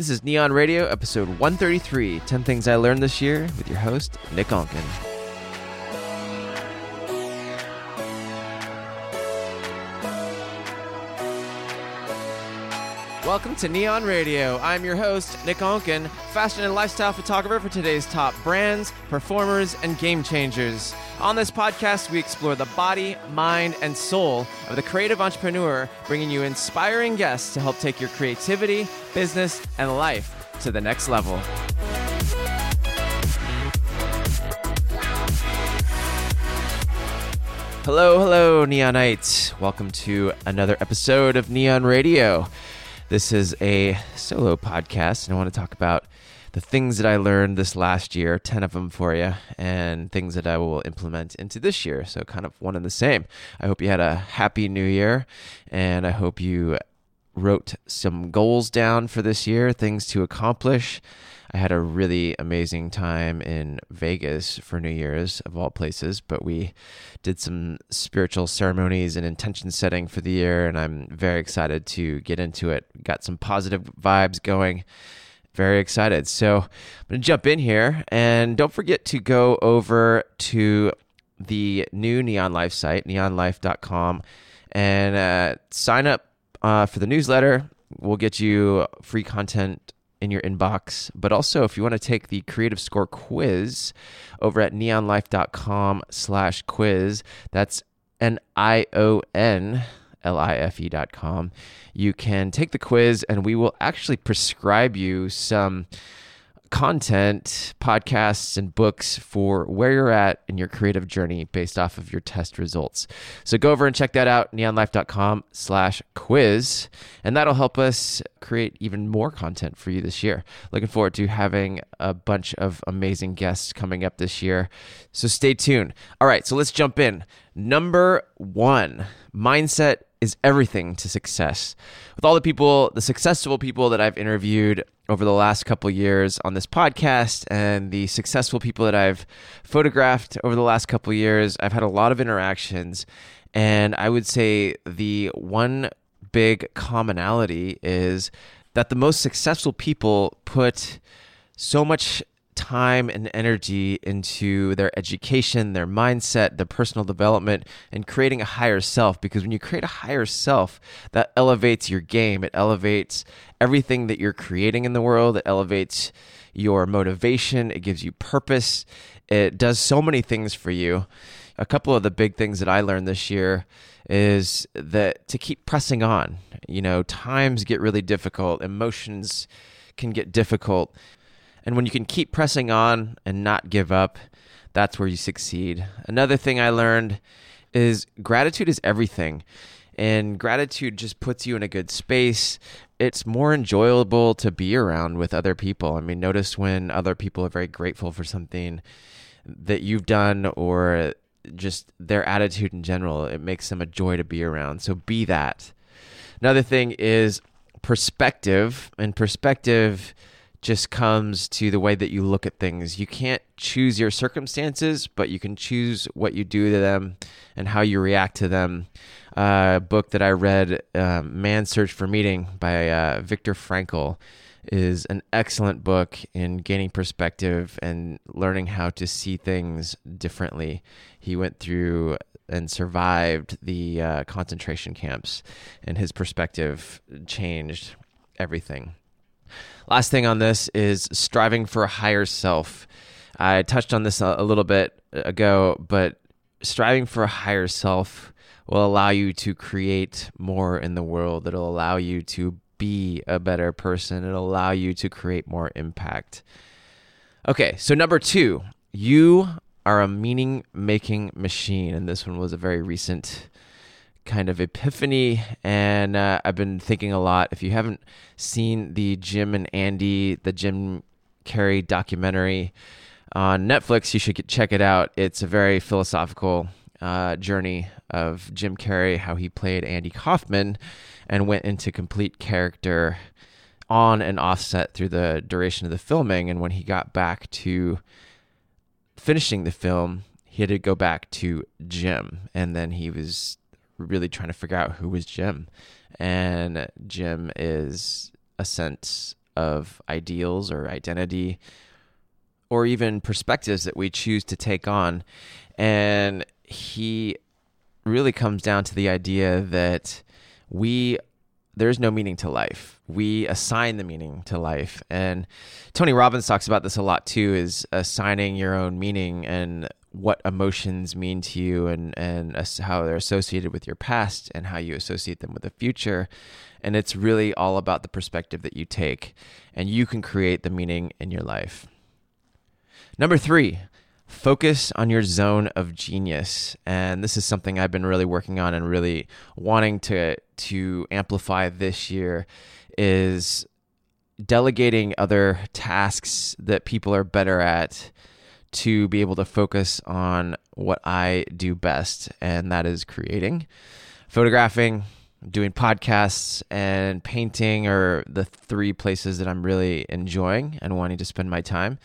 This is Nion Radio, episode 133 10 Things I Learned This Year, with your host, Nick Onken. Welcome to Nion Radio. I'm your host, Nick Onken, fashion and lifestyle photographer for today's top brands, performers, and game changers. On this podcast, we explore the body, mind, and soul of the creative entrepreneur, bringing you inspiring guests to help take your creativity, business, and life to the next level. Hello, hello, Nionites. Welcome to another episode of Nion Radio. This is a solo podcast, and I want to talk about the things that I learned this last year, 10 of them for you, and things that I will implement into this year. So, kind of one and the same. I hope you had a happy new year, and I hope you wrote some goals down for this year, things to accomplish. I had a really amazing time in Vegas for New Year's, of all places, but we did some spiritual ceremonies and intention setting for the year, and I'm very excited to get into it. Got some positive vibes going. Very excited. So I'm going to jump in here, and don't forget to go over to the new Nion Life site, nionlife.com, and uh, sign up uh, for the newsletter. We'll get you free content in your inbox. But also, if you want to take the Creative Score quiz over at nionlife.com slash quiz, that's N-I-O-N L-I-F-E dot com. You can take the quiz and we will actually prescribe you some content, podcasts, and books for where you're at in your creative journey based off of your test results. So go over and check that out, nionlife.com slash quiz, and that'll help us create even more content for you this year. Looking forward to having a bunch of amazing guests coming up this year. So stay tuned. All right, so let's jump in. Number one, mindset is everything to success. With all the people, the successful people that I've interviewed over the last couple years on this podcast and the successful people that I've photographed over the last couple years, I've had a lot of interactions and I would say the one big commonality is that the most successful people put so much time and energy into their education, their mindset, their personal development, and creating a higher self. Because when you create a higher self, that elevates your game. It elevates everything that you're creating in the world. It elevates your motivation. It gives you purpose. It does so many things for you. A couple of the big things that I learned this year is that to keep pressing on. You know, times get really difficult, emotions can get difficult. And when you can keep pressing on and not give up, that's where you succeed. Another thing I learned is gratitude is everything. And gratitude just puts you in a good space. It's more enjoyable to be around with other people. I mean, notice when other people are very grateful for something that you've done or just their attitude in general. It makes them a joy to be around. So be that. Another thing is perspective. And perspective just comes to the way that you look at things. You can't choose your circumstances, but you can choose what you do to them and how you react to them. Uh, a book that I read, uh, Man's Search for Meaning by uh, Viktor Frankl, is an excellent book in gaining perspective and learning how to see things differently. He went through and survived the uh, concentration camps, and his perspective changed everything. Last thing on this is striving for a higher self. I touched on this a, little bit ago, but striving for a higher self will allow you to create more in the world. It'll allow you to be a better person. It'll allow you to create more impact. Okay, so number two, you are a meaning making machine. And this one was a very recent kind of epiphany. And uh, I've been thinking a lot. If you haven't seen the Jim and Andy, the Jim Carrey documentary on Netflix, you should check it out. It's a very philosophical uh, journey of Jim Carrey, how he played Andy Kaufman and went into complete character on and offset through the duration of the filming. And when he got back to finishing the film, he had to go back to Jim. And then he was really trying to figure out who was Jim. And Jim is a sense of ideals or identity or even perspectives that we choose to take on. And he really comes down to the idea that we there's no meaning to life. We assign the meaning to life. And Tony Robbins talks about this a lot too is assigning your own meaning and what emotions mean to you and and how they're associated with your past and how you associate them with the future. And it's really all about the perspective that you take and you can create the meaning in your life. Number 3, focus on your zone of genius and this is something i've been really working on and really wanting to to amplify this year is delegating other tasks that people are better at to be able to focus on what i do best and that is creating photographing doing podcasts and painting are the three places that i'm really enjoying and wanting to spend my time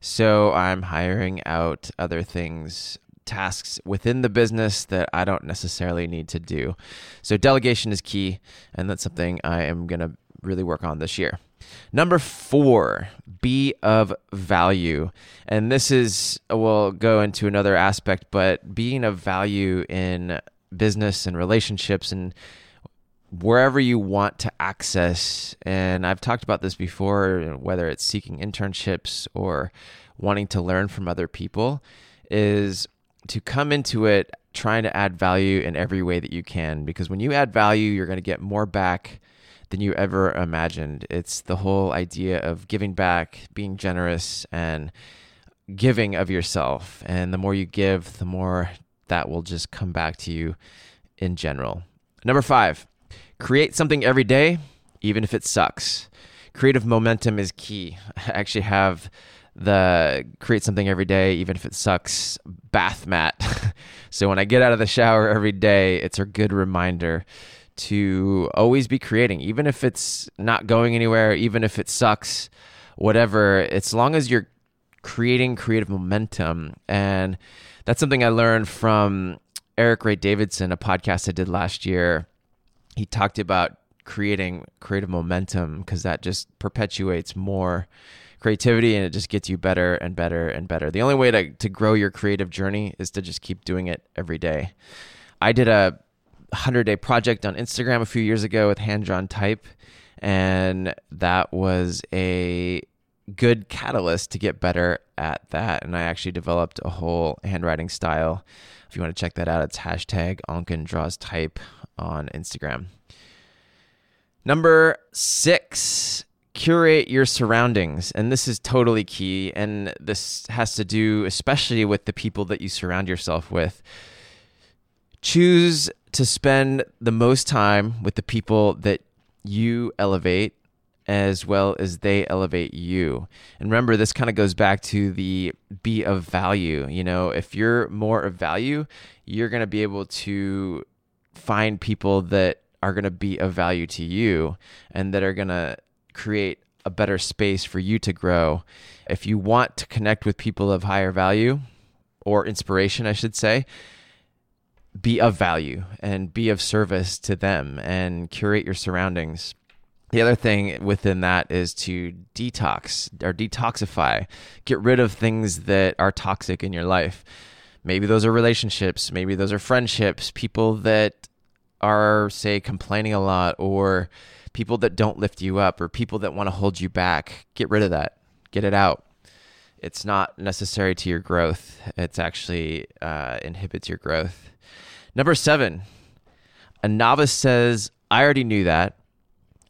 so I'm hiring out other things, tasks within the business that I don't necessarily need to do. So delegation is key, and that's something I am going to really work on this year. Number four, be of value. And this is, we'll go into another aspect, but being of value in business and relationships and wherever you want to access. And I've talked about this before, whether it's seeking internships or wanting to learn from other people, is to come into it trying to add value in every way that you can. Because when you add value, you're going to get more back than you ever imagined. It's the whole idea of giving back, being generous, and giving of yourself. And the more you give, the more that will just come back to you in general. Number five, Create something every day, even if it sucks. Creative momentum is key. I actually have the create something every day, even if it sucks, bath mat. so when I get out of the shower every day, it's a good reminder to always be creating, even if it's not going anywhere, even if it sucks, whatever. As long as you're creating creative momentum. And that's something I learned from Eric Ray Davidson, a podcast I did last year he talked about creating creative momentum because that just perpetuates more creativity and it just gets you better and better and better. The only way to, to grow your creative journey is to just keep doing it every day. I did a 100 day project on Instagram a few years ago with hand drawn type, and that was a good catalyst to get better at that. And I actually developed a whole handwriting style. If you want to check that out, it's hashtag Onken Draws Type on Instagram. Number six, curate your surroundings. And this is totally key. And this has to do especially with the people that you surround yourself with. Choose to spend the most time with the people that you elevate as well as they elevate you. And remember, this kind of goes back to the be of value. You know, if you're more of value, you're going to be able to find people that are going to be of value to you and that are going to create a better space for you to grow. If you want to connect with people of higher value or inspiration, I should say, be of value and be of service to them and curate your surroundings. The other thing within that is to detox or detoxify, get rid of things that are toxic in your life. Maybe those are relationships, maybe those are friendships, people that are, say, complaining a lot, or people that don't lift you up, or people that want to hold you back. Get rid of that, get it out. It's not necessary to your growth, it's actually uh, inhibits your growth. Number seven, a novice says, I already knew that.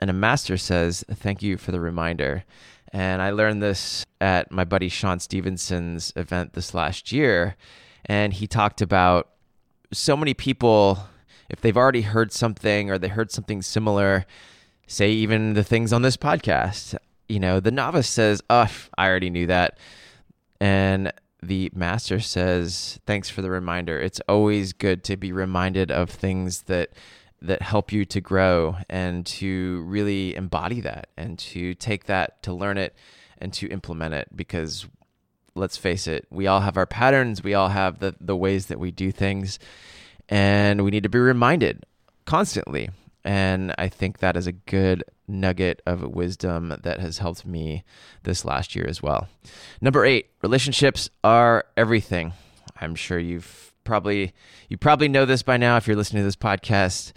And a master says, Thank you for the reminder. And I learned this at my buddy Shawn Stevenson's event this last year. And he talked about so many people, if they've already heard something or they heard something similar, say even the things on this podcast, you know, the novice says, Oh, I already knew that. And the master says, Thanks for the reminder. It's always good to be reminded of things that that help you to grow and to really embody that and to take that to learn it and to implement it because let's face it we all have our patterns we all have the the ways that we do things and we need to be reminded constantly and i think that is a good nugget of wisdom that has helped me this last year as well. Number eight, relationships are everything. I'm sure you've probably you probably know this by now if you're listening to this podcast.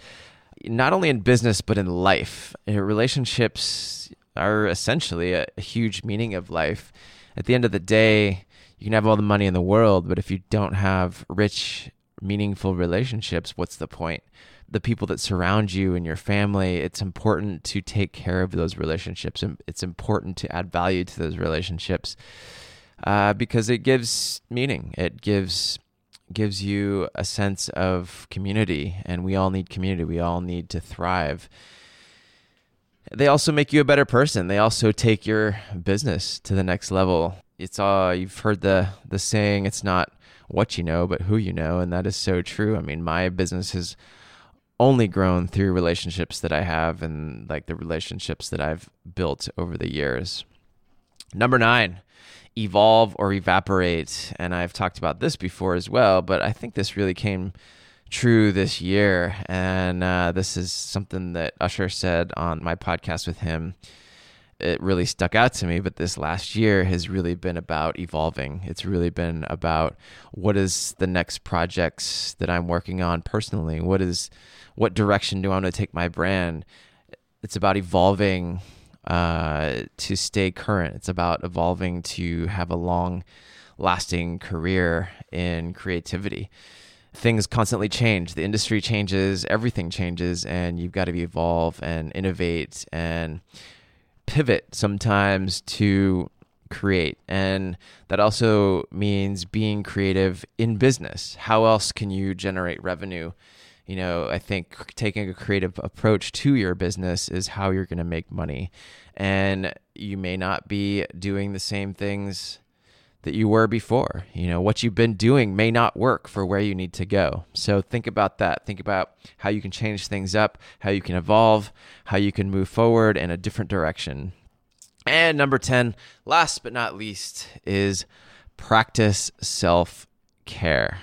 Not only in business but in life, uh, relationships are essentially a, a huge meaning of life. At the end of the day, you can have all the money in the world, but if you don't have rich, meaningful relationships, what's the point? The people that surround you and your family, it's important to take care of those relationships. And it's important to add value to those relationships uh, because it gives meaning. It gives gives you a sense of community, and we all need community. We all need to thrive. They also make you a better person. They also take your business to the next level. It's all you've heard the the saying. It's not what you know, but who you know, and that is so true. I mean, my business has only grown through relationships that I have and like the relationships that I've built over the years. Number nine, evolve or evaporate. And I've talked about this before as well, but I think this really came true this year. And uh, this is something that Usher said on my podcast with him. It really stuck out to me, but this last year has really been about evolving. It's really been about what is the next projects that I'm working on personally? What is what direction do I want to take my brand? It's about evolving uh, to stay current. It's about evolving to have a long lasting career in creativity. Things constantly change. The industry changes, everything changes, and you've got to evolve and innovate and pivot sometimes to create. And that also means being creative in business. How else can you generate revenue? you know, I think taking a creative approach to your business is how you're going to make money. And you may not be doing the same things that you were before. You know, what you've been doing may not work for where you need to go. So think about that. Think about how you can change things up, how you can evolve, how you can move forward in a different direction. And number 10, last but not least, is practice self care.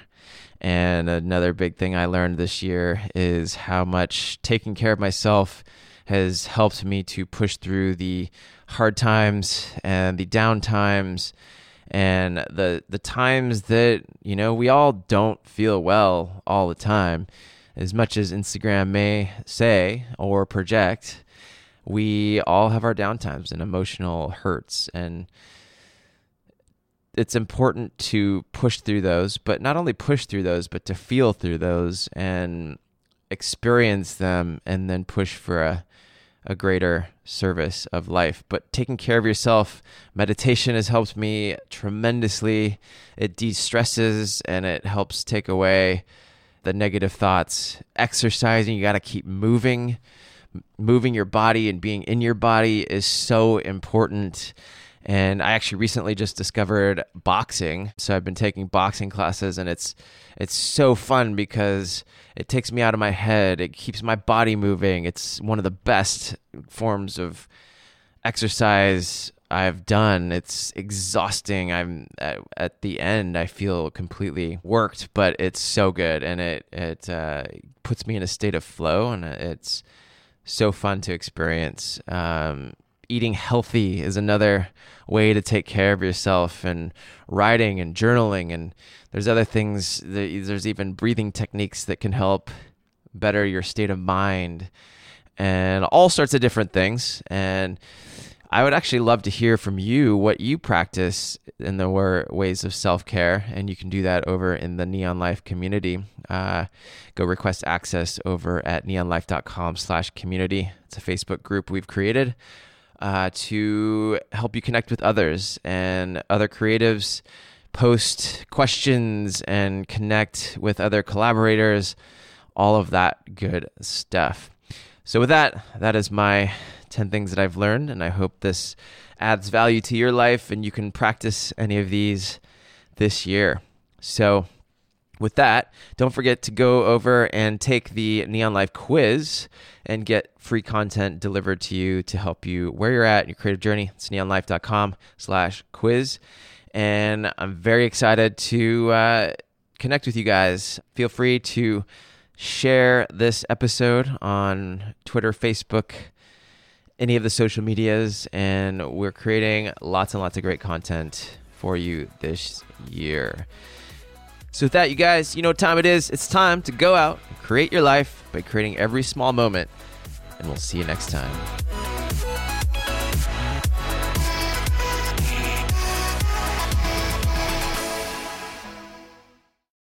And another big thing I learned this year is how much taking care of myself has helped me to push through the hard times and the down times and the the times that you know we all don't feel well all the time as much as Instagram may say or project we all have our downtimes and emotional hurts. And it's important to push through those, but not only push through those, but to feel through those and experience them and then push for a, a greater service of life. But taking care of yourself, meditation has helped me tremendously. It de stresses and it helps take away the negative thoughts. Exercising, you got to keep moving. Moving your body and being in your body is so important and I actually recently just discovered boxing. So I've been taking boxing classes and it's it's so fun because it takes me out of my head. It keeps my body moving. It's one of the best forms of exercise I've done. It's exhausting. I'm at, at, the end. I feel completely worked, but it's so good, and it it uh, puts me in a state of flow, and it's so fun to experience. Um, eating healthy is another way to take care of yourself and writing and journaling and there's other things there's even breathing techniques that can help better your state of mind and all sorts of different things and I would actually love to hear from you what you practice in the ways of self care, and you can do that over in the Nion Life community. Uh, go request access over at nionlife.com/community. It's a Facebook group we've created uh, to help you connect with others and other creatives, post questions and connect with other collaborators, all of that good stuff. So, with that, that is my 10 things that I've learned, and I hope this adds value to your life and you can practice any of these this year. So, with that, don't forget to go over and take the Nion Life quiz and get free content delivered to you to help you where you're at in your creative journey. It's nionlife.com slash quiz. And I'm very excited to uh, connect with you guys. Feel free to share this episode on Twitter, Facebook, any of the social medias, and we're creating lots and lots of great content for you this year. So, with that, you guys, you know what time it is. It's time to go out and create your life by creating every small moment. And we'll see you next time.